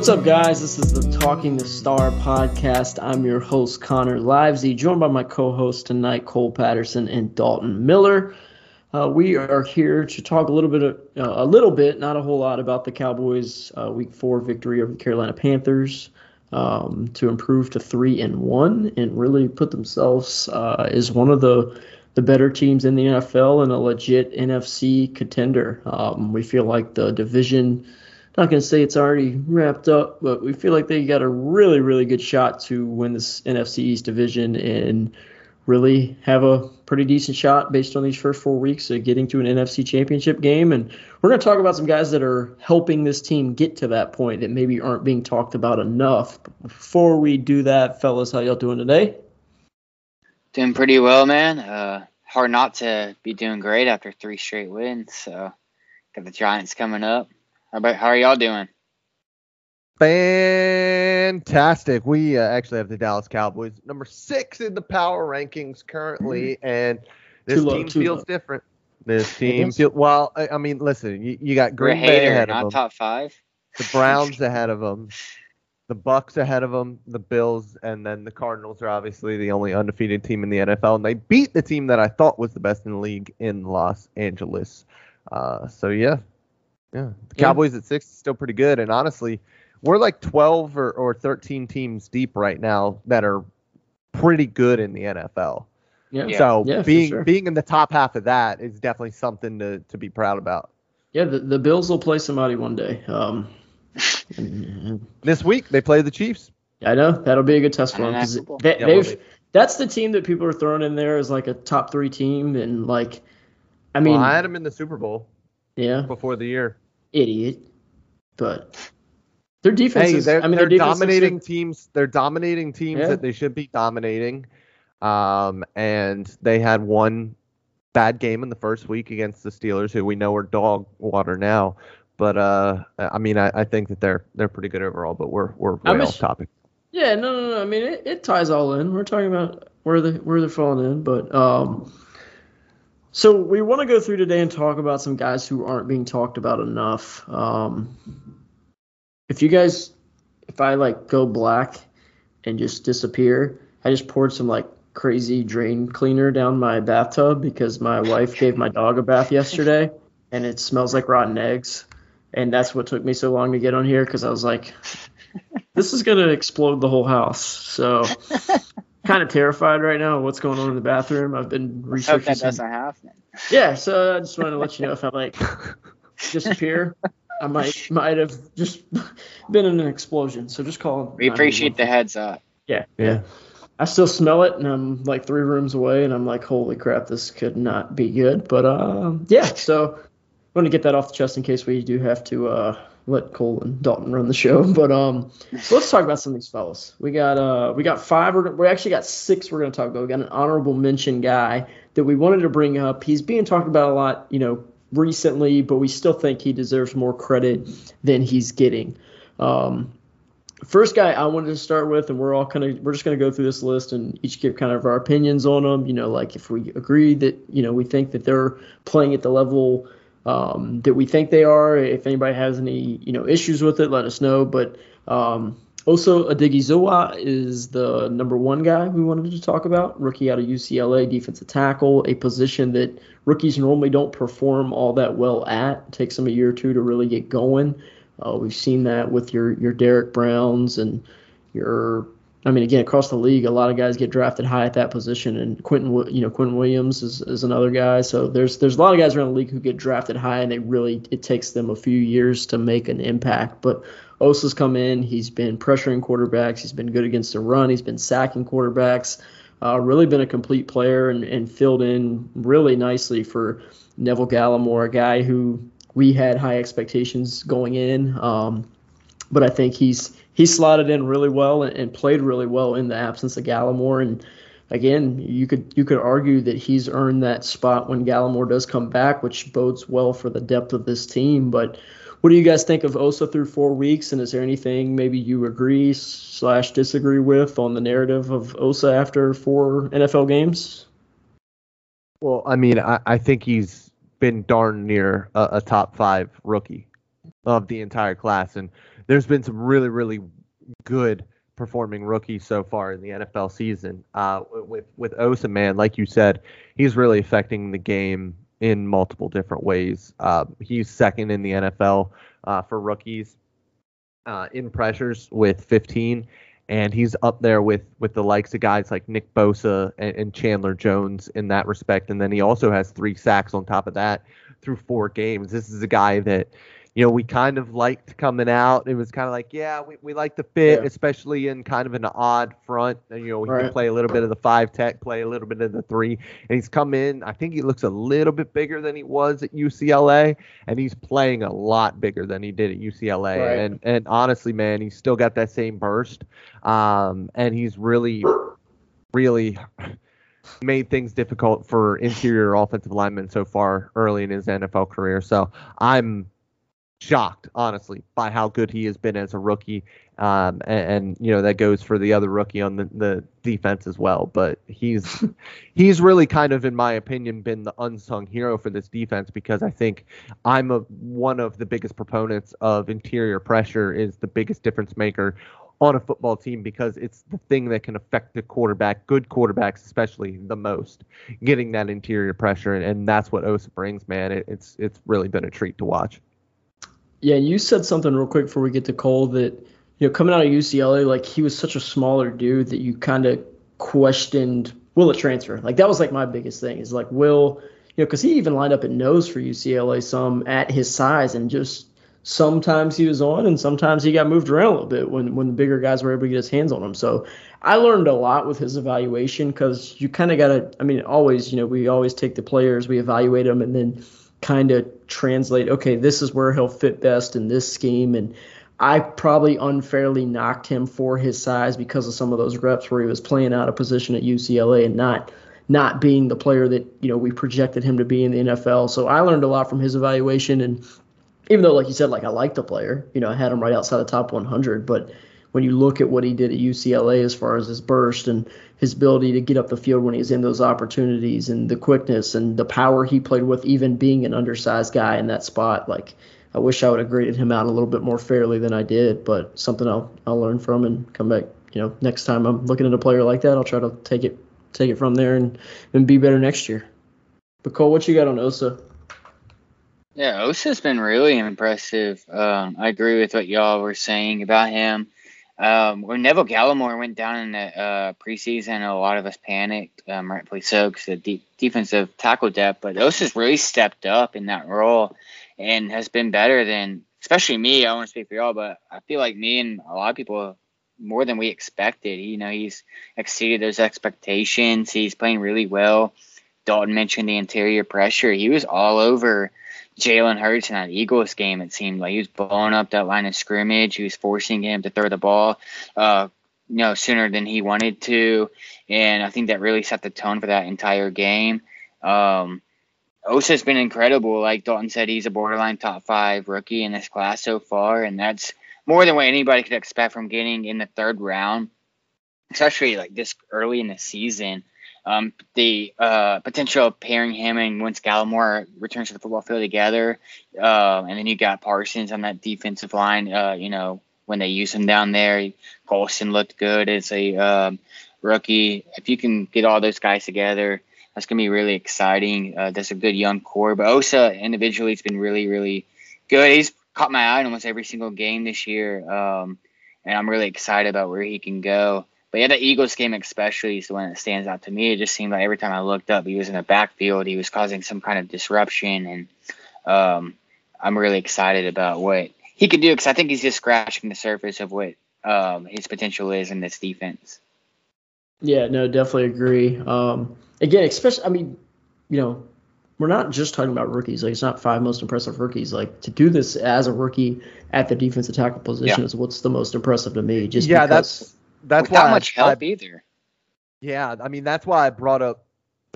What's up, guys? This is the Talking the Star podcast. I'm your host, Connor Livesay, joined by my co host tonight, Cole Patterson and Dalton Miller. Uh, we are here to talk a little bit, of, uh, a little bit, not a whole lot, about the Cowboys' uh, Week Four victory over the Carolina Panthers um, to improve to three and one and really put themselves uh, as one of the the better teams in the NFL and a legit NFC contender. Um, we feel like the division not going to say it's already wrapped up, but we feel like they got a really, really good shot to win this NFC East division and really have a pretty decent shot based on these first four weeks of getting to an NFC championship game. And we're going to talk about some guys that are helping this team get to that point that maybe aren't being talked about enough. But before we do that, fellas, how y'all doing today? Doing pretty well, man. Uh, hard not to be doing great after three straight wins. So got the Giants coming up. How about how are y'all doing? Fantastic. We uh, actually have the Dallas Cowboys number six in the power rankings currently, mm-hmm. and this low, team feels low. different. This team feels well. I, I, mean, listen, you, you got Green Bay ahead of them. top five. The Browns ahead of them. The Bucs ahead of them. The Bills, and then the Cardinals are obviously the only undefeated team in the NFL, and they beat the team that I thought was the best in the league in Los Angeles. Uh, so yeah, yeah, the Cowboys yeah. at six is still pretty good, and honestly, we're like 12 or, or 13 teams deep right now that are pretty good in the NFL. Yeah. So yeah, being sure. being in the top half of that is definitely something to, to be proud about. Yeah, the, the Bills will play somebody one day. Um, this week they play the Chiefs. I know that'll be a good test for them because they, yeah, they've that's the team that people are throwing in there as like a top three team and like, I mean, well, I had them in the Super Bowl. Yeah. Before the year. Idiot. But their defense hey, is, they're, I mean, they're dominating teams. They're dominating teams yeah. that they should be dominating. Um, and they had one bad game in the first week against the Steelers, who we know are dog water now. But uh, I mean, I, I think that they're they're pretty good overall. But we're we're way off topic. Yeah, no, no, no. I mean, it, it ties all in. We're talking about where they where they're falling in, but um, so we want to go through today and talk about some guys who aren't being talked about enough. Um, if you guys, if I like go black and just disappear, I just poured some like crazy drain cleaner down my bathtub because my wife gave my dog a bath yesterday and it smells like rotten eggs. And that's what took me so long to get on here because I was like, this is gonna explode the whole house. So kind of terrified right now of what's going on in the bathroom. I've been researching. Hope that doesn't happen. Yeah, so I just wanted to let you know if I like disappear, I might might have just been in an explosion. So just call. We appreciate the heads up. Yeah, yeah. I still smell it, and I'm like three rooms away, and I'm like, holy crap, this could not be good. But uh, yeah, so I want to get that off the chest in case we do have to uh, let Cole and Dalton run the show. But um, so let's talk about some of these fellas. We got uh, we got five. We're, we actually got six. We're gonna talk about. We got an honorable mention guy that we wanted to bring up. He's being talked about a lot, you know, recently, but we still think he deserves more credit than he's getting. Um, first guy I wanted to start with, and we're all kind of we're just to go through this list and each give kind of our opinions on them. You know, like if we agree that you know we think that they're playing at the level um, that we think they are. If anybody has any you know issues with it, let us know. But um, Osa Odighizuwa is the number one guy we wanted to talk about. Rookie out of UCLA, defensive tackle, a position that rookies normally don't perform all that well at. It takes them a year or two to really get going. Uh, we've seen that with your your Derrick Browns and your I mean, again, across the league, a lot of guys get drafted high at that position, and Quinnen, you know, Quinnen Williams is, is another guy. So there's there's a lot of guys around the league who get drafted high, and they really it takes them a few years to make an impact. But Osa's come in, he's been pressuring quarterbacks, he's been good against the run, he's been sacking quarterbacks, uh, really been a complete player, and, and filled in really nicely for Neville Gallimore, a guy who we had high expectations going in. Um, but I think he's he slotted in really well and, and, played really well in the absence of Gallimore. And again, you could you could argue that he's earned that spot when Gallimore does come back, which bodes well for the depth of this team. But what do you guys think of Osa through four weeks? And is there anything maybe you agree slash disagree with on the narrative of Osa after four NFL games? Well, I mean, I, I think he's been darn near a, a top five rookie of the entire class, and there's been some really, really good performing rookies so far in the NFL season. Uh, with with Osa, man, like you said, he's really affecting the game in multiple different ways. Uh, he's second in the NFL uh, for rookies uh, in pressures with 15, and he's up there with with the likes of guys like Nick Bosa and, and Chandler Jones in that respect. And then he also has three sacks on top of that through four games. This is a guy that you know, we kind of liked coming out. It was kind of like, yeah, we, we like the fit, yeah. especially in kind of an odd front. And, you know, he right. can play a little bit of the five tech, play a little bit of the three. And he's come in. I think he looks a little bit bigger than he was at UCLA, and he's playing a lot bigger than he did at UCLA. Right. And and honestly, man, he's still got that same burst. Um, and he's really, really made things difficult for interior offensive linemen so far early in his NFL career. So I'm shocked, honestly, by how good he has been as a rookie. Um, and, and, you know that goes for the other rookie on the, the defense as well. But he's he's really kind of, in my opinion, been the unsung hero for this defense because I think I'm a one of the biggest proponents of interior pressure is the biggest difference maker on a football team because it's the thing that can affect the quarterback, good quarterbacks especially, the most, getting that interior pressure, and, and that's what Osa brings, man. It, it's it's really been a treat to watch. Yeah, you said something real quick before we get to Cole that you know coming out of UCLA, like he was such a smaller dude that you kind of questioned will it transfer. Like that was like my biggest thing is like will you know because he even lined up at nose for UCLA some at his size and just sometimes he was on and sometimes he got moved around a little bit when when the bigger guys were able to get his hands on him. So I learned a lot with his evaluation because you kind of got to. I mean, always you know we always take the players, we evaluate them, and then kind of translate, okay, this is where he'll fit best in this scheme. And I probably unfairly knocked him for his size because of some of those reps where he was playing out of position at UCLA and not not being the player that you know we projected him to be in the NFL. So I learned a lot from his evaluation, and even though, like you said, like I like the player, you know, I had him right outside the top 100, but when you look at what he did at UCLA as far as his burst and his ability to get up the field when he's in those opportunities and the quickness and the power he played with, even being an undersized guy in that spot, like I wish I would have graded him out a little bit more fairly than I did, but something I'll I'll learn from and come back. You know, next time I'm looking at a player like that, I'll try to take it take it from there and and be better next year. But Cole, what you got on Osa? Yeah, Osa's been really impressive. Um, I agree with what y'all were saying about him. Um, when Neville Gallimore went down in the uh, preseason, a lot of us panicked, um, rightfully so, because the de- defensive tackle depth. But Osa's really stepped up in that role and has been better than, especially me. I want to speak for y'all, but I feel like me and a lot of people more than we expected. You know, he's exceeded those expectations. He's playing really well. Dalton mentioned the interior pressure. He was all over Jalen Hurts in that Eagles game, it seemed like he was blowing up that line of scrimmage. He was forcing him to throw the ball, uh, you know, sooner than he wanted to, and I think that really set the tone for that entire game. Um, Osa's been incredible. Like Dalton said, he's a borderline top five rookie in this class so far, and that's more than what anybody could expect from getting in the third round, especially like this early in the season um, the uh, potential of pairing him and once Gallimore returns to the football field together, uh, and then you got Parsons on that defensive line, uh, you know, when they use him down there. Golston looked good as a um, rookie. If you can get all those guys together, that's gonna be really exciting. Uh, that's a good young core. But Osa individually has been really, really good. He's caught my eye in almost every single game this year, um, and I'm really excited about where he can go. But yeah, the Eagles game especially is the one that stands out to me. It just seemed like every time I looked up, he was in the backfield. He was causing some kind of disruption, and um, I'm really excited about what he could do because I think he's just scratching the surface of what um, his potential is in this defense. Yeah, no, definitely agree. Um, again, especially, I mean, you know, we're not just talking about rookies. Like, it's not five most impressive rookies. Like, to do this as a rookie at the defensive tackle position yeah. is what's the most impressive to me. Just yeah, that's that's why much help I, either. Yeah, I mean that's why I brought up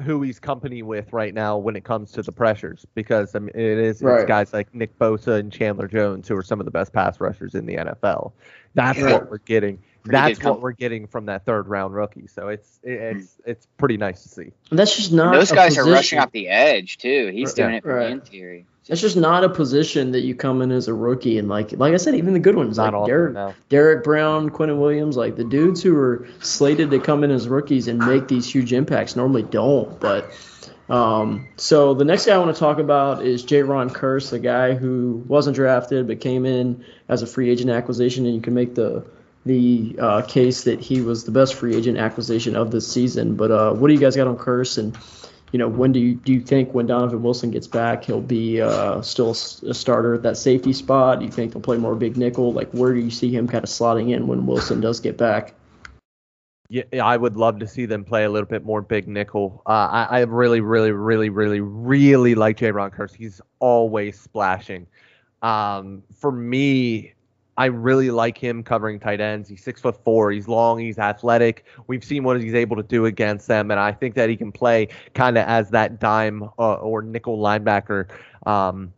who he's company with right now when it comes to the pressures because I mean it is right. guys like Nick Bosa and Chandler Jones who are some of the best pass rushers in the NFL. That's yeah. what we're getting. Pretty That's what we're getting from that third round rookie. So it's it's mm. it's pretty nice to see. That's just not. And those guys position. are rushing off the edge too. He's doing it from right. the interior. It's just not a position that you come in as a rookie and like like I said, even the good ones not like Derek, no. Derrick Brown, Quinnen Williams, like the dudes who are slated to come in as rookies and make these huge impacts normally don't. But um, so the next guy I want to talk about is Jayron Kearse, the guy who wasn't drafted but came in as a free agent acquisition, and you can make the the uh, case that he was the best free agent acquisition of this season. But uh, what do you guys got on Kearse and you know, when do you do you think when Donovan Wilson gets back, he'll be uh, still a starter at that safety spot? Do you think he'll play more big nickel? Like, where do you see him kind of slotting in when Wilson does get back? Yeah, I would love to see them play a little bit more big nickel. Uh, I, I really, really, really, really, really like Jayron Kearse. He's always splashing. Um, for me, I really like him covering tight ends. He's six foot four. He's long. He's athletic. We've seen what he's able to do against them, and I think that he can play kind of as that dime uh, or nickel linebacker. Um,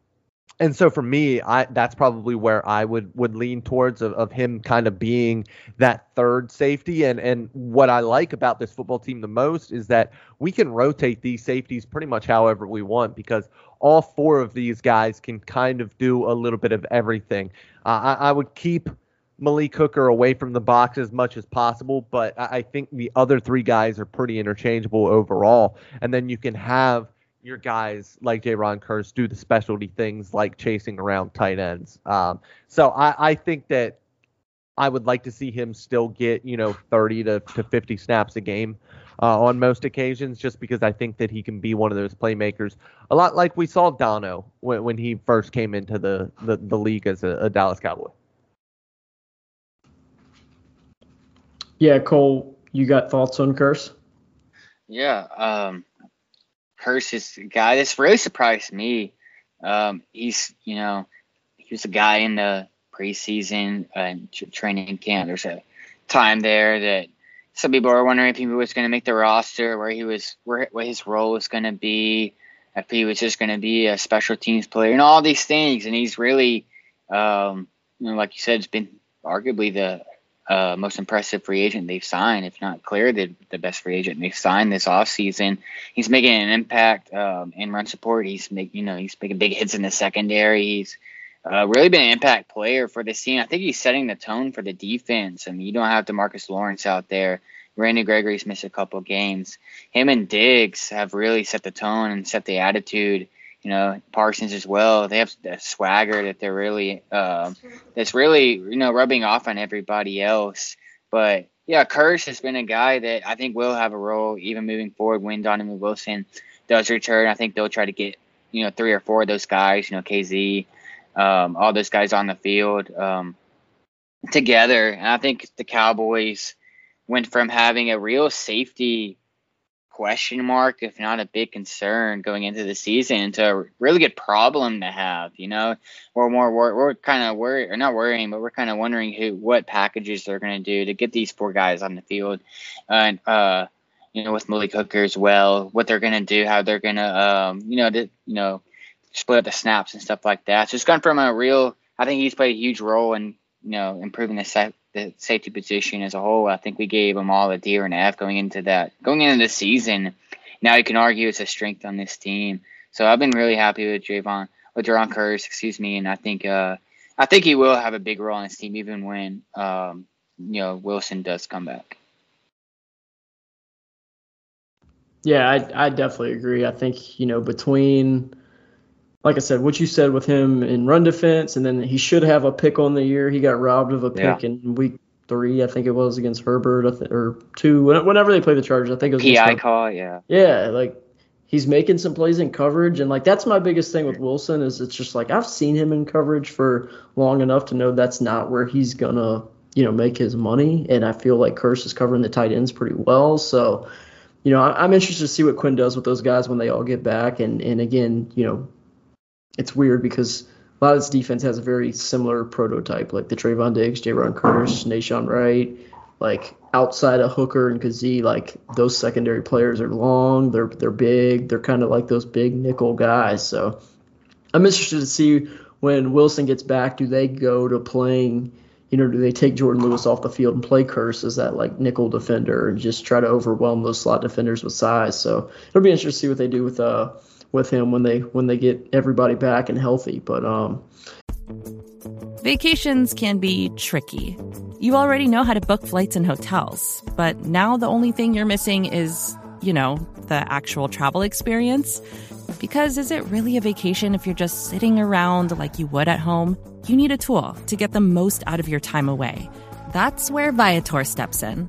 and so for me, I that's probably where I would would lean towards of, of him kind of being that third safety. And and what I like about this football team the most is that we can rotate these safeties pretty much however we want because all four of these guys can kind of do a little bit of everything. Uh, I, I, would keep Malik Hooker away from the box as much as possible, but I, I think the other three guys are pretty interchangeable overall. And then you can have your guys like Jayron Kearse do the specialty things like chasing around tight ends. Um, so I, I think that I would like to see him still get, you know, 30 to, to 50 snaps a game uh, on most occasions, just because I think that he can be one of those playmakers, a lot like we saw Dono when, when he first came into the, the, the league as a, a Dallas Cowboy. Yeah, Cole, you got thoughts on Kearse? Yeah, um, Kearse is a guy that's really surprised me. Um, he's, you know, he was a guy in the preseason uh, training camp. There's a time there that some people were wondering if he was going to make the roster, where he was, where what his role was going to be, if he was just going to be a special teams player, and all these things. And he's really, um, you know, like you said, it's been arguably the uh, most impressive free agent they've signed, if not clear the, the best free agent they've signed this offseason. He's making an impact um, in run support. He's making, you know, he's making big hits in the secondary. He's uh, really been an impact player for this team. I think he's setting the tone for the defense. I mean, you don't have DeMarcus Lawrence out there. Randy Gregory's missed a couple games. Him and Diggs have really set the tone and set the attitude. You know, Parsons as well. They have the swagger that they're really, uh, that's really, you know, rubbing off on everybody else. But yeah, Kearse has been a guy that I think will have a role even moving forward when Donovan Wilson does return. I think they'll try to get, you know, three or four of those guys, you know, Kazee, um, all those guys on the field um, together. And I think the Cowboys went from having a real safety question mark, if not a big concern going into the season, to a really good problem to have. You know, we're more we're, we're kind of worried, or not worrying, but we're kind of wondering who what packages they're going to do to get these four guys on the field, and uh, you know, with Malik Hooker as well, what they're going to do, how they're going to, um, you know, to, you know split up the snaps and stuff like that. So it's gone from a real. I think he's played a huge role in you know improving the sa- the safety position as a whole. I think we gave them all a D or an F going into that going into the season. Now you can argue it's a strength on this team. So I've been really happy with Javon with Jayron Kearse, excuse me, and I think uh, I think he will have a big role on his team, even when um, you know Wilson does come back. Yeah, I I definitely agree. I think you know between, like I said, what you said with him in run defense, and then he should have a pick on the year. He got robbed of a pick Yeah. in week three, I think it was against Herbert, or two, whenever they play the Chargers. I think it was PI call, yeah. Yeah, like he's making some plays in coverage, and like that's my biggest thing with Wilson is it's just like I've seen him in coverage for long enough to know that's not where he's gonna you know make his money, and I feel like Kearse is covering the tight ends pretty well, so you know I'm interested to see what Quinn does with those guys when they all get back, and and again you know it's weird because. A lot of this defense has a very similar prototype, like the Trevon Diggs, J. Ron Curtis, Nahshon Wright, like outside of Hooker and Kazee, like those secondary players are long, they're they're big, they're kind of like those big nickel guys. So I'm interested to see when Wilson gets back, do they go to playing, you know, do they take Jourdan Lewis off the field and play Kearse as that like nickel defender and just try to overwhelm those slot defenders with size? So it'll be interesting to see what they do with uh with him when they when they get everybody back and healthy. But um Vacations can be tricky. You already know how to book flights and hotels, but now the only thing you're missing is, you know, the actual travel experience. Because is it really a vacation if you're just sitting around like you would at home? You need a tool to get the most out of your time away. That's where Viator steps in.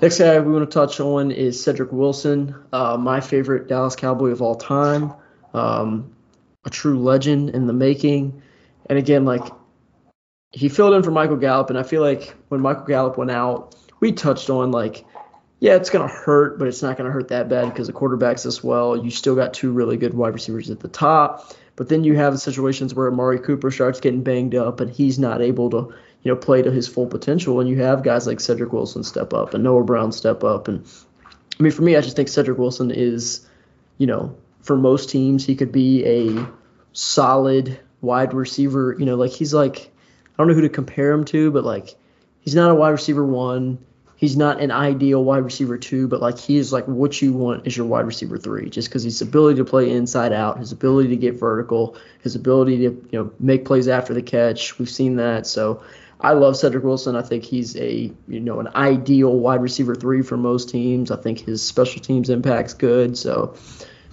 Next guy we want to touch on is Cedric Wilson, uh, my favorite Dallas Cowboy of all time, um, a true legend in the making. And again, like he filled in for Michael Gallup, and I feel like when Michael Gallup went out, we touched on like, yeah, it's gonna hurt, but it's not gonna hurt that bad because the quarterback's as well. You still got two really good wide receivers at the top, but then you have situations where Amari Cooper starts getting banged up, and he's not able to you know, play to his full potential. And you have guys like Cedric Wilson step up and Noah Brown step up. And I mean, for me, I just think Cedric Wilson is, you know, for most teams, he could be a solid wide receiver. You know, like he's like, I don't know who to compare him to, but like he's not a wide receiver one. He's not an ideal wide receiver two, but like he is like what you want is your wide receiver three, just because his ability to play inside out, his ability to get vertical, his ability to you know make plays after the catch. We've seen that. So I love Cedric Wilson. I think he's a you know an ideal wide receiver three for most teams. I think his special teams impact's good. So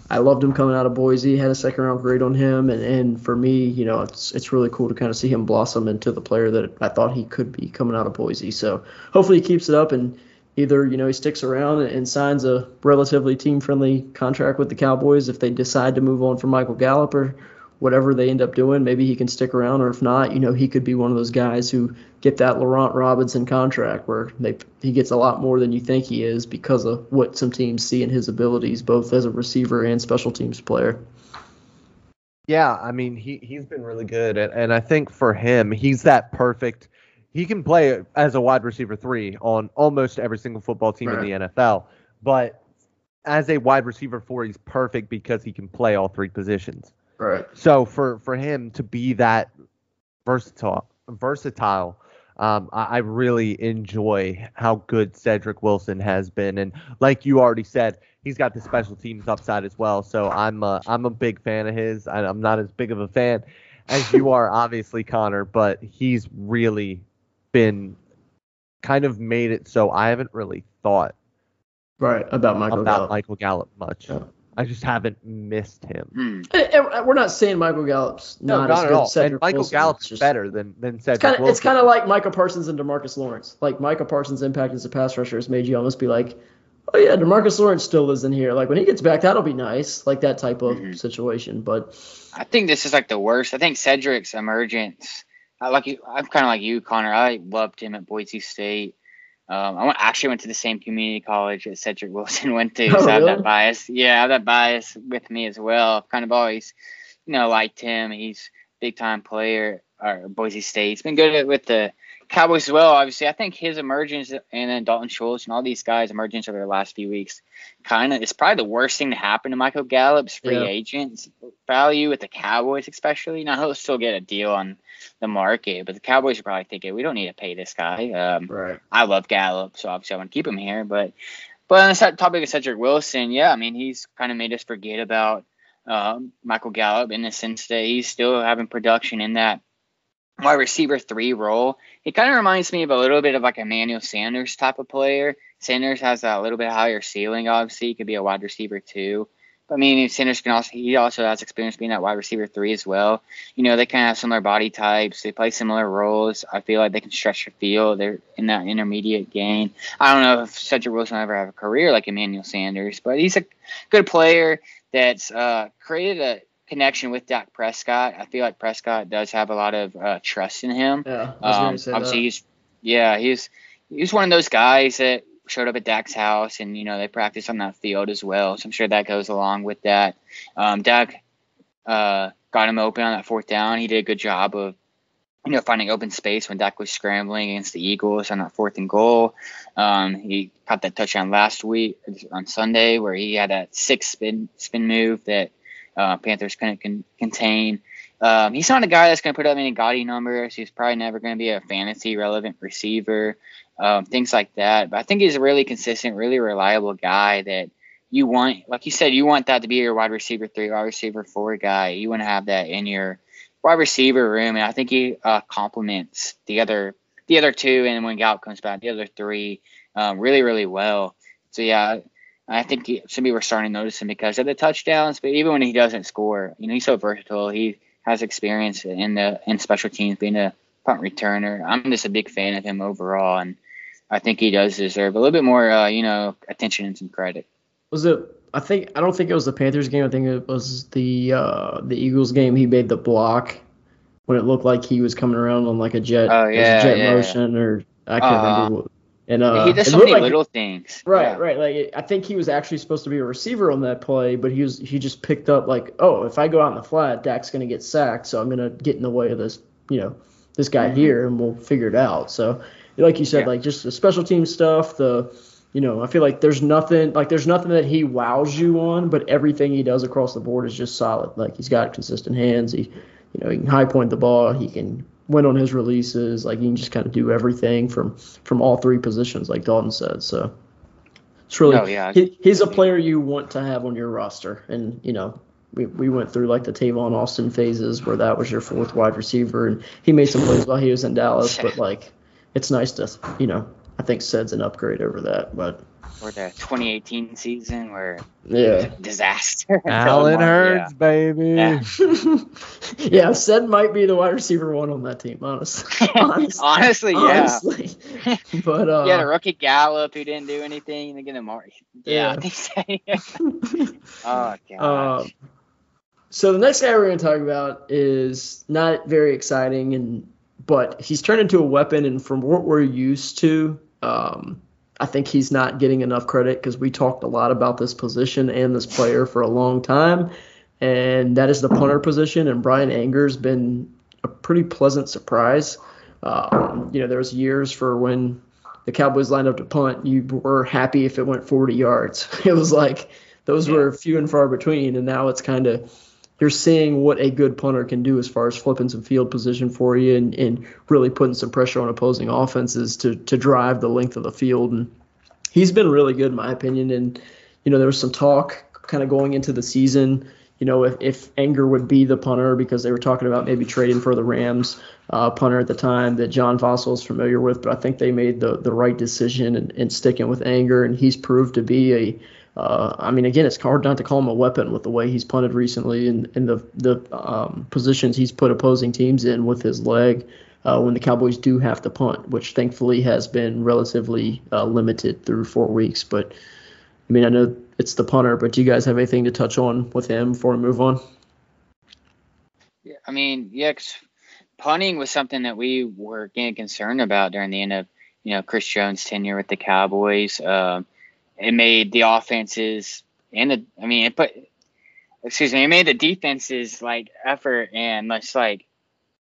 I loved him coming out of Boise. Had a second round grade on him, and, and for me, you know, it's it's really cool to kind of see him blossom into the player that I thought he could be coming out of Boise. So hopefully he keeps it up and either you know he sticks around and, signs a relatively team friendly contract with the Cowboys if they decide to move on from Michael Gallup or whatever they end up doing. Maybe he can stick around, or if not, you know, he could be one of those guys who get that Laurent Robinson contract where they he gets a lot more than you think he is because of what some teams see in his abilities, both as a receiver and special teams player. Yeah, I mean he he's been really good, and, and I think for him, he's that perfect. He can play as a wide receiver three on almost every single football team Right. in the NFL, but as a wide receiver four, he's perfect because he can play all three positions. Right. So for for him to be that versatile, versatile, um, I, I really enjoy how good Cedric Wilson has been, and like you already said, he's got the special teams upside as well. So I'm a, I'm a big fan of his. I, I'm not as big of a fan as you are, obviously, Connor, but he's really been kind of made it so I haven't really thought Right. About Michael about Gallup. Michael Gallup much. Yeah. I just haven't missed him. Hmm. Eh, eh, We're not saying Michael Gallup's No, not, not, as at good all. Cedric and Michael Wilson. Gallup's It's just- better than than Cedric It's kind of it's kind of like Micah Parsons and DeMarcus Lawrence. Like Micah Parsons' impact as a pass rusher has made you almost be like, Oh yeah, DeMarcus Lawrence still is in here. Like when he gets back, that'll be nice, like that type of mm-hmm. situation. But I think this is like the worst. I think Cedric's emergence. I like you. I'm kind of like you, Connor. I loved him at Boise State. Um, I went, actually went to the same community college that Cedric Wilson went to, oh, so I have that bias. Yeah, I have that bias with me as well. Kind of always, you know, liked him. He's big time player or Boise State. He's been good with the Cowboys as well, obviously. I think his emergence and then Dalton Schultz and all these guys' emergence over the last few weeks kind of is probably the worst thing to happen to Michael Gallup's free yeah. agent value with the Cowboys, especially. Now he'll still get a deal on the market, but the Cowboys are probably thinking we don't need to pay this guy. Um, right. I love Gallup, so obviously I want to keep him here. But but on the topic of Cedric Wilson, yeah, I mean he's kind of made us forget about um, Michael Gallup in the sense that he's still having production in that wide receiver three role. It kind of reminds me of a little bit of like Emmanuel Sanders type of player. Sanders has a little bit higher ceiling, obviously. He could be a wide receiver too. But I mean, Sanders can also he also has experience being that wide receiver three as well. You know, they kind of have similar body types. They play similar roles. I feel like they can stretch the field. They're in that intermediate game. I don't know if Cedric Wilson ever have a career like Emmanuel Sanders, but he's a good player that's uh, created a connection with Dak Prescott. I feel like Prescott does have a lot of uh, trust in him. Yeah, um, obviously that. he's yeah he's he's one of those guys that showed up at Dak's house and you know they practice on that field as well. So I'm sure that goes along with that. Um, Dak uh, got him open on that fourth down. He did a good job of you know finding open space when Dak was scrambling against the Eagles on that fourth and goal. Um, he caught that touchdown last week on Sunday where he had a six spin spin move that uh, Panthers couldn't con- contain. Um, he's not a guy that's going to put up any gaudy numbers. He's probably never going to be a fantasy relevant receiver, um, things like that. But I think he's a really consistent, really reliable guy that you want, like you said, you want that to be your wide receiver three, wide receiver four guy. You want to have that in your wide receiver room, and I think he uh, complements the other the other two. And when Gallup comes back, the other three um, really, really well. So yeah, I think he, some people are starting to notice him because of the touchdowns. But even when he doesn't score, you know, he's so versatile. He has experience in the in special teams, being a punt returner. I'm just a big fan of him overall, and I think he does deserve a little bit more, uh, you know, attention and some credit. Was it? I think I don't think it was the Panthers game. I think it was the uh, the Eagles game. He made the block when it looked like he was coming around on like a jet, oh, yeah, jet yeah, motion, or I can't uh, remember what, and uh, he does so many like, little things. Right, yeah. right. Like I think he was actually supposed to be a receiver on that play, but he was he just picked up like, oh, if I go out in the flat, Dak's gonna get sacked, so I'm gonna get in the way of this, you know, this guy mm-hmm. here, and we'll figure it out. So, like you said, yeah. like just the special team stuff, the you know, I feel like there's nothing like there's nothing that he wows you on, but everything he does across the board is just solid. Like he's got consistent hands. He, you know, he can high point the ball. He can went on his releases. Like he can just kind of do everything from from all three positions, like Dalton said. So it's really oh, yeah. he, he's a player you want to have on your roster. And you know, we we went through like the Tavon Austin phases where that was your fourth wide receiver, and he made some plays while he was in Dallas. But like, it's nice to you know, I think Ced's an upgrade over that, but or the 2018 season where yeah disaster. Allen Hurns, yeah. baby. Yeah. yeah, Ced might be the wide receiver one on that team, honestly. honestly, honestly, yeah. Honestly. but uh, yeah, the rookie Gallup who didn't do anything. They get him. Yeah, yeah. I think so. oh god. Um, so the next guy we're going to talk about is not very exciting, and but he's turned into a weapon, and from what we're used to, um, I think he's not getting enough credit because we talked a lot about this position and this player for a long time, and that is the punter position. And Bryan Anger's been a pretty pleasant surprise. Um, you know, there was years for when the Cowboys lined up to punt, you were happy if it went 40 yards. It was like those yeah. were few and far between, and now it's kind of you're seeing what a good punter can do as far as flipping some field position for you and, and really putting some pressure on opposing offenses to to drive the length of the field. And he's been really good in my opinion. And you know, there was some talk kind of going into the season. You know, if, if Anger would be the punter because they were talking about maybe trading for the Rams uh, punter at the time that John Fassel is familiar with, but I think they made the, the right decision in, in sticking with Anger, and he's proved to be a uh, I mean, again, it's hard not to call him a weapon with the way he's punted recently and, and the the um, positions he's put opposing teams in with his leg uh, when the Cowboys do have to punt, which thankfully has been relatively uh, limited through four weeks. But I mean, I know it's the punter, but do you guys have anything to touch on with him before we move on? Yeah, I mean, yeah, punting was something that we were getting concerned about during the end of you know Chris Jones' tenure with the Cowboys. Um, it made the offenses and the I mean it put excuse me it made the defenses like effort and much like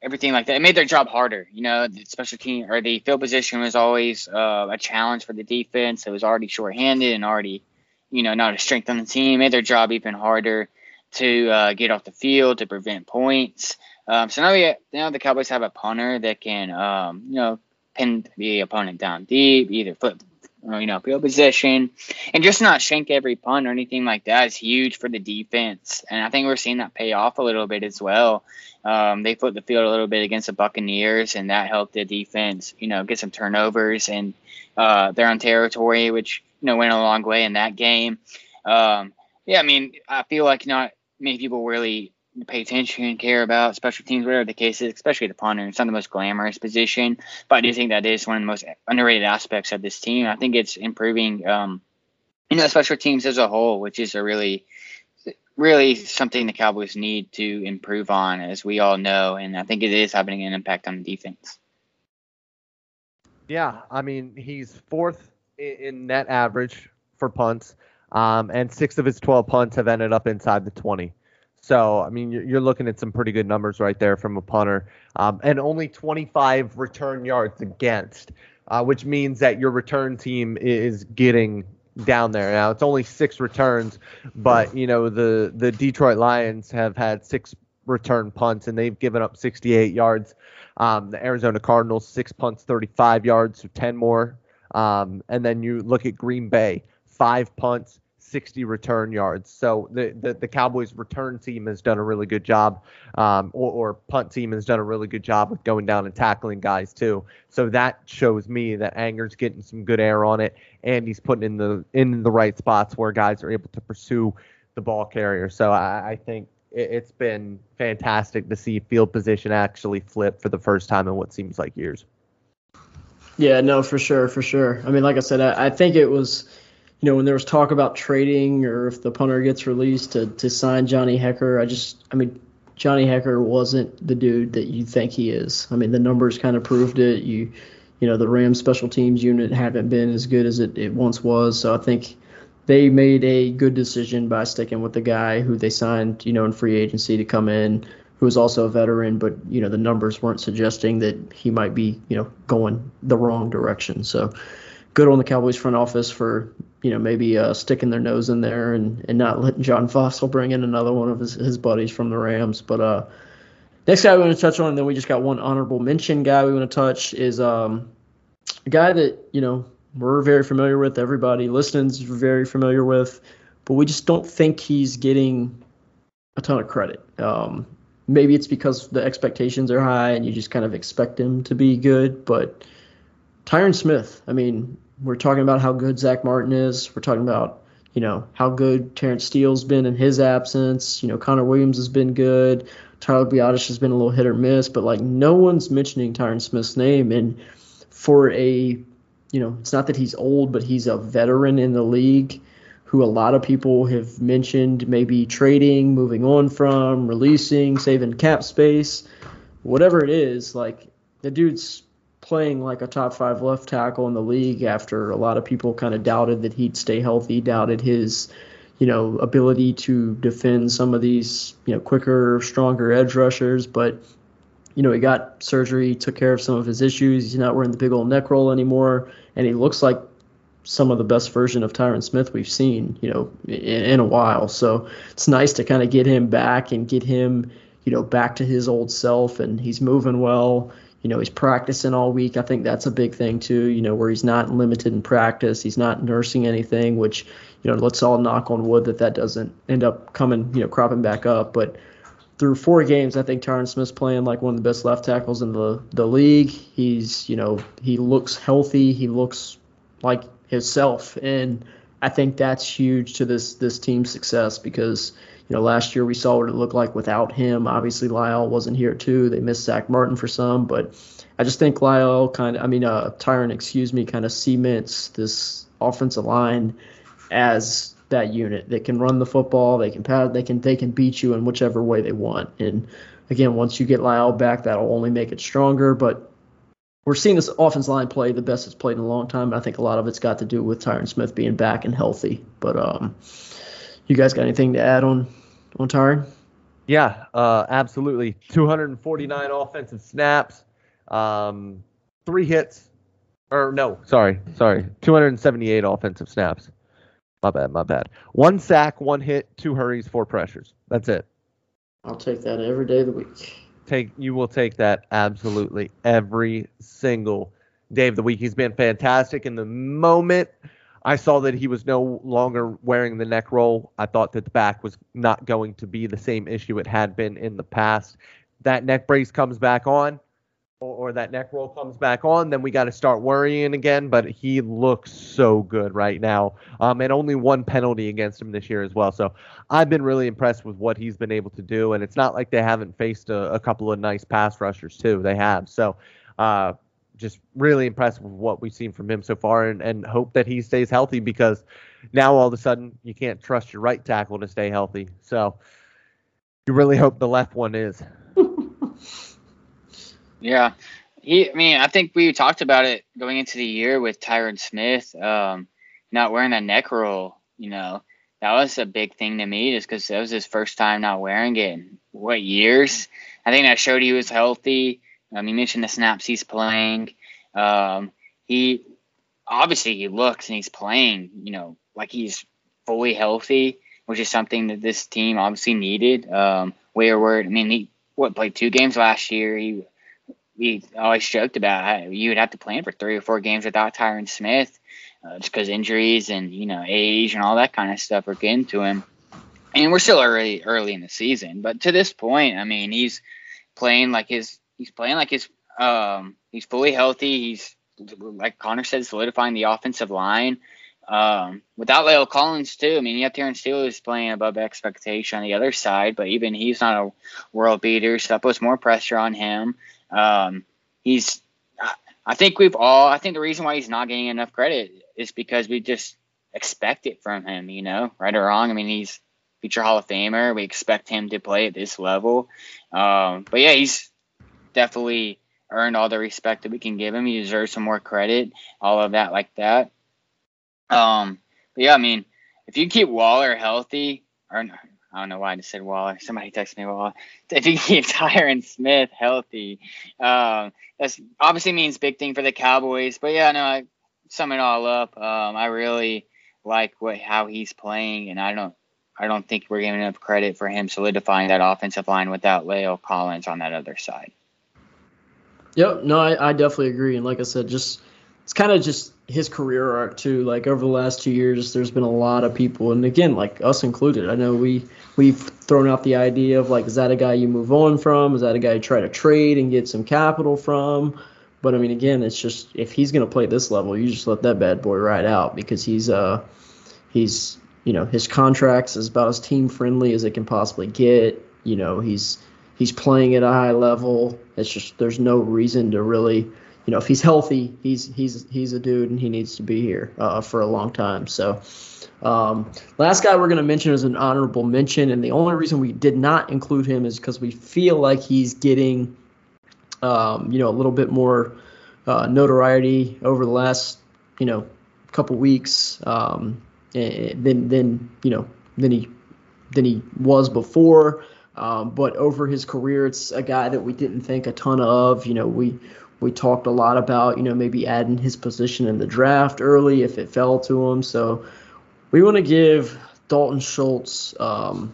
everything like that. It made their job harder. You know, the special team or the field position was always uh, a challenge for the defense. It was already shorthanded and already, you know, not a strength on the team. It made their job even harder to uh, get off the field to prevent points. Um, so now we now the Cowboys have a punter that can, um, you know, pin the opponent down deep, either flip you know, field position, and just not shank every punt or anything like that is huge for the defense. And I think we're seeing that pay off a little bit as well. Um, they flipped the field a little bit against the Buccaneers, and that helped the defense, you know, get some turnovers and uh, they're on territory, which you know went a long way in that game. Um, yeah, I mean, I feel like not many people really pay attention and care about special teams, whatever the case is, especially the punter. It's not the most glamorous position, but I do think that is one of the most underrated aspects of this team. I think it's improving, um, you know, special teams as a whole, which is a really, really something the Cowboys need to improve on, as we all know, and I think it is having an impact on the defense. Yeah, I mean, he's fourth in net average for punts, um, and six of his 12 punts have ended up inside the 20. So, I mean, you're looking at some pretty good numbers right there from a punter, um, and only 25 return yards against, uh, which means that your return team is getting down there. Now, it's only six returns, but you know the the Detroit Lions have had six return punts and they've given up 68 yards. Um, the Arizona Cardinals six punts, 35 yards, so 10 more. Um, and then you look at Green Bay, five punts, 60 return yards. So the, the, the, Cowboys return team has done a really good job, um, or, or, punt team has done a really good job with going down and tackling guys too. So that shows me that Anger's getting some good air on it, and he's putting in the in the right spots where guys are able to pursue the ball carrier. So I, I think it, it's been fantastic to see field position actually flip for the first time in what seems like years. Yeah, no, for sure, for sure. I mean, like I said, I, I think it was you know, when there was talk about trading or if the punter gets released to, to sign Johnny Hekker, I just, I mean, Johnny Hekker wasn't the dude that you think he is. I mean, the numbers kind of proved it. You, you know, the Rams special teams unit haven't been as good as it, it once was. So I think they made a good decision by sticking with the guy who they signed, you know, in free agency to come in, who was also a veteran, but, you know, the numbers weren't suggesting that he might be, you know, going the wrong direction. So, good on the Cowboys front office for you know maybe uh, sticking their nose in there and, and not letting John Fassel bring in another one of his, his buddies from the Rams. But uh, next guy we want to touch on, and then we just got one honorable mention guy we want to touch is um, a guy that you know we're very familiar with. Everybody listening's very familiar with, but we just don't think he's getting a ton of credit. Um, maybe it's because the expectations are high and you just kind of expect him to be good, but Tyron Smith, I mean, we're talking about how good Zack Martin is. We're talking about, you know, how good Terence Steele's been in his absence. You know, Connor Williams has been good. Tyler Biadasz has been a little hit or miss, but like no one's mentioning Tyron Smith's name. And for a, you know, it's not that he's old, but he's a veteran in the league who a lot of people have mentioned maybe trading, moving on from, releasing, saving cap space, whatever it is. Like the dude's playing like a top five left tackle in the league after a lot of people kind of doubted that he'd stay healthy, doubted his, you know, ability to defend some of these, you know, quicker, stronger edge rushers. But, you know, he got surgery, took care of some of his issues. He's not wearing the big old neck roll anymore, and he looks like some of the best version of Tyron Smith we've seen, you know, in, in a while. So it's nice to kind of get him back and get him, you know, back to his old self, and he's moving well you know, he's practicing all week. I think that's a big thing too, you know, where he's not limited in practice. He's not nursing anything, which, you know, let's all knock on wood that that doesn't end up coming, you know, cropping back up. But through four games, I think Tyron Smith's playing like one of the best left tackles in the, the league. He's, you know, he looks healthy. He looks like himself. And I think that's huge to this, this team's success because – you know, last year we saw what it looked like without him. Obviously, La'el wasn't here too. They missed Zack Martin for some, but I just think La'el kind of, I mean, uh, Tyron, excuse me, kind of cements this offensive line as that unit. They can run the football, they can pass, they can they can beat you in whichever way they want. And again, once you get La'el back, that'll only make it stronger. But we're seeing this offense line play the best it's played in a long time. I think a lot of it's got to do with Tyron Smith being back and healthy. But um, you guys got anything to add on on Tyron? Yeah, uh, absolutely. 249 offensive snaps, um, three hits, or no, sorry, sorry, 278 offensive snaps. My bad, my bad. One sack, one hit, two hurries, four pressures. That's it. I'll take that every day of the week. Take you will take that absolutely every single day of the week. He's been fantastic. In the moment I saw that he was no longer wearing the neck roll, I thought that the back was not going to be the same issue it had been in the past. That neck brace comes back on or, or that neck roll comes back on, then we got to start worrying again. But he looks so good right now, um, and only one penalty against him this year as well. So I've been really impressed with what he's been able to do, and it's not like they haven't faced a, a couple of nice pass rushers too. They have. So. Uh, just really impressed with what we've seen from him so far and, and hope that he stays healthy because now all of a sudden you can't trust your right tackle to stay healthy. So you really hope the left one is. Yeah. He, I mean, I think we talked about it going into the year with Tyron Smith um, not wearing that neck roll. You know, that was a big thing to me just because that was his first time not wearing it in what years. I think that showed he was healthy. Um, you mentioned the snaps he's playing. Um, he obviously he looks and he's playing, you know, like he's fully healthy, which is something that this team obviously needed. Um, where I mean, he what played two games last year. He we always joked about how you would have to plan for three or four games without Tyron Smith, uh, just because injuries and you know age and all that kind of stuff are getting to him. And we're still early early in the season, but to this point, I mean, he's playing like his he's playing like his um he's fully healthy. He's like Connor said, solidifying the offensive line. Um, without La'el Collins too, I mean, you have Terence Steele who's playing above expectation on the other side, but even he's not a world beater, so that puts more pressure on him. Um, he's, I think we've all, I think the reason why he's not getting enough credit is because we just expect it from him, you know, right or wrong. I mean, he's future Hall of Famer. We expect him to play at this level. Um, but yeah, he's definitely earned all the respect that we can give him. He deserves some more credit, all of that like that. Um, but yeah, I mean, if you keep Waller healthy, or I don't know why I just said Waller. Somebody texted me Waller. If you keep Tyron Smith healthy, um, that's obviously means big thing for the Cowboys. But yeah, no, I sum it all up. Um, I really like what how he's playing, and I don't I don't think we're giving enough credit for him solidifying that offensive line without La'el Collins on that other side. Yep, no, I, I definitely agree. And like I said, just it's kind of just his career arc too. Like over the last two years, there's been a lot of people, and again, like us included. I know we we've thrown out the idea of like, is that a guy you move on from? Is that a guy you try to trade and get some capital from? But I mean, again, it's just if he's gonna play this level, you just let that bad boy ride out because he's uh he's you know his contracts is about as team friendly as it can possibly get. You know he's he's playing at a high level. It's just there's no reason to really you know, if he's healthy, he's he's he's a dude and he needs to be here uh, for a long time. So, um, last guy we're going to mention is an honorable mention, and the only reason we did not include him is because we feel like he's getting, um, you know, a little bit more uh, notoriety over the last, you know, couple weeks um, than than you know than he than he was before. Um, but over his career, it's a guy that we didn't think a ton of. You know, we we talked a lot about, you know, maybe adding his position in the draft early if it fell to him. So we want to give Dalton Schultz, um,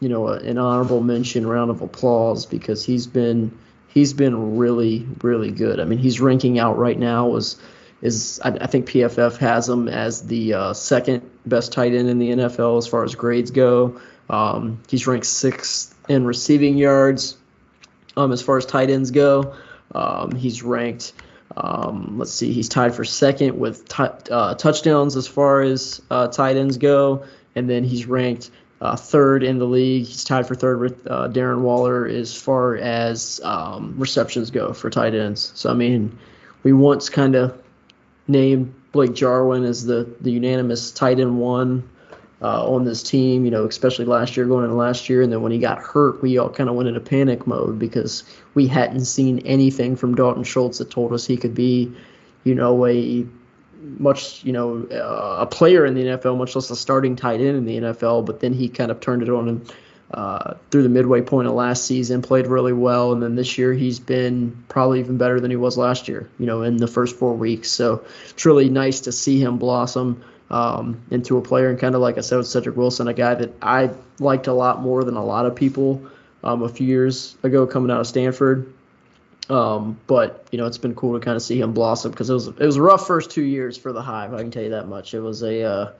you know, an honorable mention, round of applause because he's been he's been really really good. I mean, he's ranking out right now as is I, I think PFF has him as the uh, second best tight end in the NFL as far as grades go. Um, he's ranked sixth in receiving yards um, as far as tight ends go. Um, he's ranked. Um, let's see, he's tied for second with t- uh, touchdowns as far as uh, tight ends go, and then he's ranked uh, third in the league. He's tied for third with uh, Darren Waller as far as um, receptions go for tight ends. So I mean, we once kind of named Blake Jarwin as the the unanimous tight end one uh, on this team. You know, especially last year, going into last year, and then when he got hurt, we all kind of went into panic mode because we hadn't seen anything from Dalton Schultz that told us he could be, you know, a much, you know, uh, a player in the NFL, much less a starting tight end in the NFL. But then he kind of turned it on and uh, through the midway point of last season, played really well, and then this year he's been probably even better than he was last year. You know, in the first four weeks, so it's really nice to see him blossom um, into a player. And kind of like I said with Cedric Wilson, a guy that I liked a lot more than a lot of people um, a few years ago coming out of Stanford. Um, but you know, it's been cool to kind of see him blossom because it was it was a rough first two years for the Hive. I can tell you that much. It was a uh,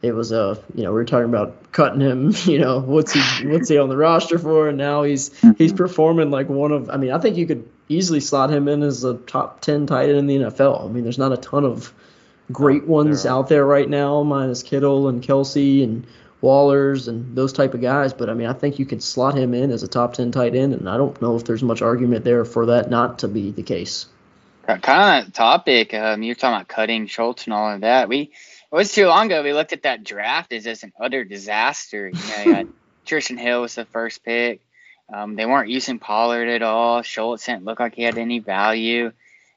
it was a you know we were talking about cutting him. You know what's he what's he on the roster for, and now he's he's performing like one of. I mean, I think you could easily slot him in as a top ten tight end in the NFL. I mean, there's not a ton of great ones out there right now, minus Kittle and Kelce and Wallers and those type of guys. But I mean, I think you could slot him in as a top ten tight end, and I don't know if there's much argument there for that not to be the case. Kind of that topic. Um, you're talking about cutting Schultz and all of that. We it was too long ago. We looked at that draft as just an utter disaster. You know, you had Trysten Hill was the first pick. Um, they weren't using Pollard at all. Schultz didn't look like he had any value.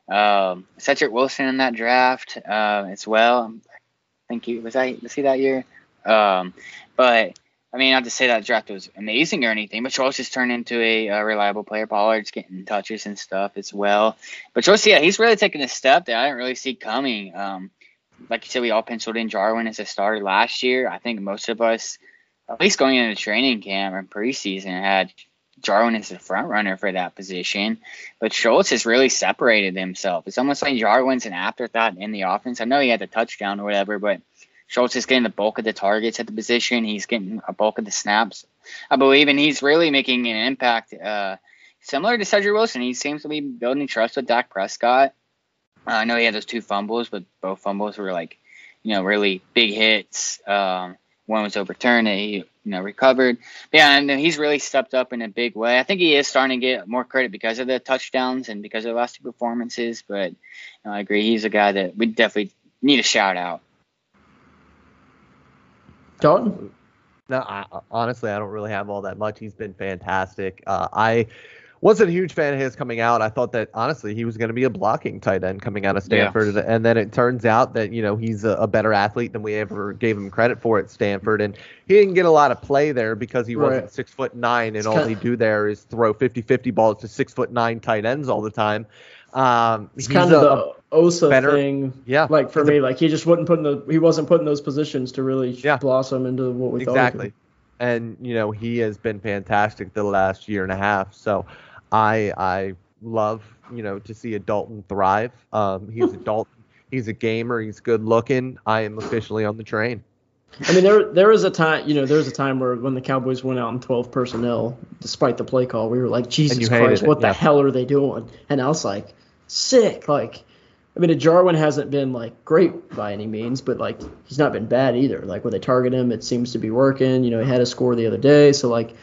Um, Cedric Wilson in that draft uh, as well. I think he was I was he that year. Um, but I mean, not to say that draft was amazing or anything, but Schultz just turned into a, a, reliable player. Pollard's getting touches and stuff as well. But Schultz, yeah, he's really taking a step that I didn't really see coming. Um, like you said, we all penciled in Jarwin as a starter last year. I think most of us, at least going into training camp and preseason, had Jarwin is the front runner for that position. But Schultz has really separated himself. It's almost like Jarwin's an afterthought in the offense. I know he had the touchdown or whatever, but Schultz is getting the bulk of the targets at the position. He's getting a bulk of the snaps, I believe, and he's really making an impact. Uh, similar to Cedric Wilson, he seems to be building trust with Dak Prescott. Uh, I know he had those two fumbles, but both fumbles were like, you know, really big hits. Um, one was overturned, and he, you know, recovered. But yeah, and he's really stepped up in a big way. I think he is starting to get more credit because of the touchdowns and because of the last two performances. But you know, I agree, he's a guy that we definitely need a shout out. Dalton. No, I, honestly, I don't really have all that much. He's been fantastic. Uh, I wasn't a huge fan of his coming out. I thought that honestly he was going to be a blocking tight end coming out of Stanford, yeah. and then it turns out that you know he's a, a, better athlete than we ever gave him credit for at Stanford, and he didn't get a lot of play there because he right. wasn't six foot nine, and it's all he do there is throw 50-50 balls to six foot nine tight ends all the time. Um, it's kind of the Osa better, thing. Yeah, like for me, like he just wasn't putting the he wasn't putting those positions to really yeah. blossom into what we exactly. thought exactly. And you know he has been fantastic the last year and a half. So I I love you know to see a Dalton thrive. Um, he's a Dalton. He's a gamer. He's good looking. I am officially on the train. I mean, there there was a time, you know, there was a time where when the Cowboys went out in 12 personnel, despite the play call, we were like, Jesus Christ, what the hell are they doing? And I was like, sick. Like, I mean, Jarwin hasn't been like great by any means, but like he's not been bad either. Like when they target him, it seems to be working. You know, he had a score the other day, so like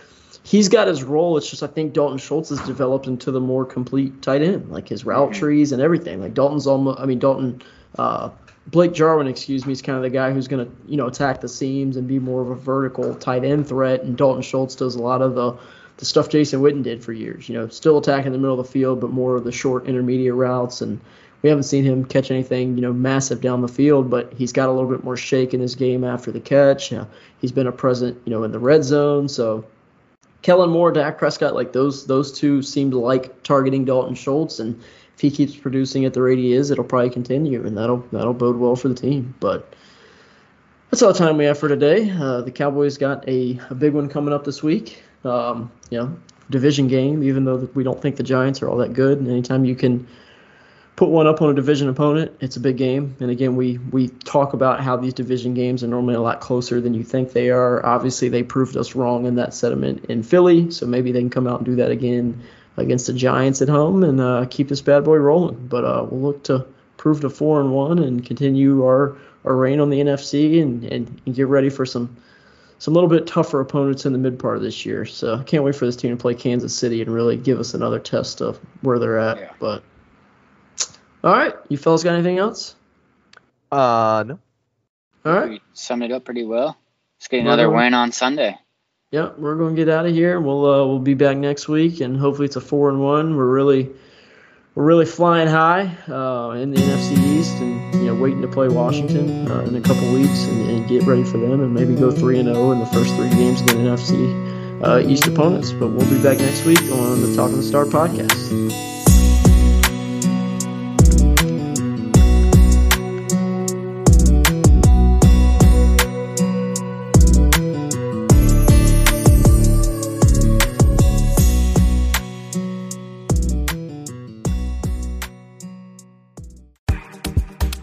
he's got his role. It's just I think Dalton Schultz has developed into the more complete tight end, like his route trees and everything. Like Dalton's almost, I mean Dalton, uh, Blake Jarwin, excuse me, is kind of the guy who's going to you know attack the seams and be more of a vertical tight end threat. And Dalton Schultz does a lot of the the stuff Jason Witten did for years. You know, still attacking the middle of the field, but more of the short intermediate routes. And we haven't seen him catch anything, you know, massive down the field, but he's got a little bit more shake in his game after the catch. You know, he's been a present, you know, in the red zone. So Kellen Moore, Dak Prescott, like those those two seem to like targeting Dalton Schultz, and if he keeps producing at the rate he is, it'll probably continue, and that'll that'll bode well for the team. But that's all the time we have for today. Uh, the Cowboys got a, a big one coming up this week. Um, you know, division game, even though we don't think the Giants are all that good. And anytime you can put one up on a division opponent, it's a big game. And again, we we talk about how these division games are normally a lot closer than you think they are. Obviously, they proved us wrong in that sentiment in Philly, so maybe they can come out and do that again against the Giants at home and uh, keep this bad boy rolling. But uh, we'll look to prove to four and one and continue our our reign on the NFC and, and, and get ready for some some little bit tougher opponents in the mid part of this year. So I can't wait for this team to play Kansas City and really give us another test of where they're at. Yeah. But all right, you fellas got anything else? Uh, no. All right. We summed it up pretty well. Let's get another Well, win on Sunday. Yeah, we're going to get out of here. We'll uh, we'll be back next week, and hopefully it's a four and one. We're really we're really flying high uh, in the NFC East, and you know waiting to play Washington uh, in a couple weeks and, and get ready for them, and maybe go three and zero in the first three games against NFC uh, East opponents. But we'll be back next week on the Talking the Star podcast.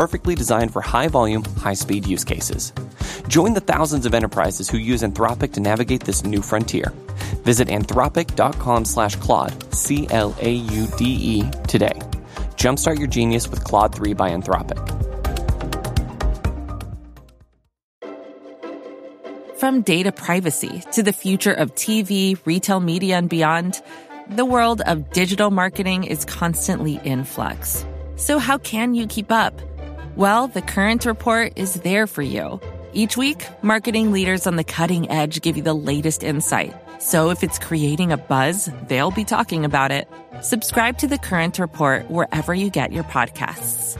perfectly designed for high volume, high speed use cases. Join the thousands of enterprises who use Anthropic to navigate this new frontier. Visit anthropic.com slash Claude, C L A U D E, today. Jumpstart your genius with Claude 3 by Anthropic. From data privacy to the future of TV, retail media, and beyond, the world of digital marketing is constantly in flux. So, how can you keep up? Well, the Current Report is there for you. Each week, marketing leaders on the cutting edge give you the latest insight. So, if it's creating a buzz, they'll be talking about it. Subscribe to the Current Report wherever you get your podcasts.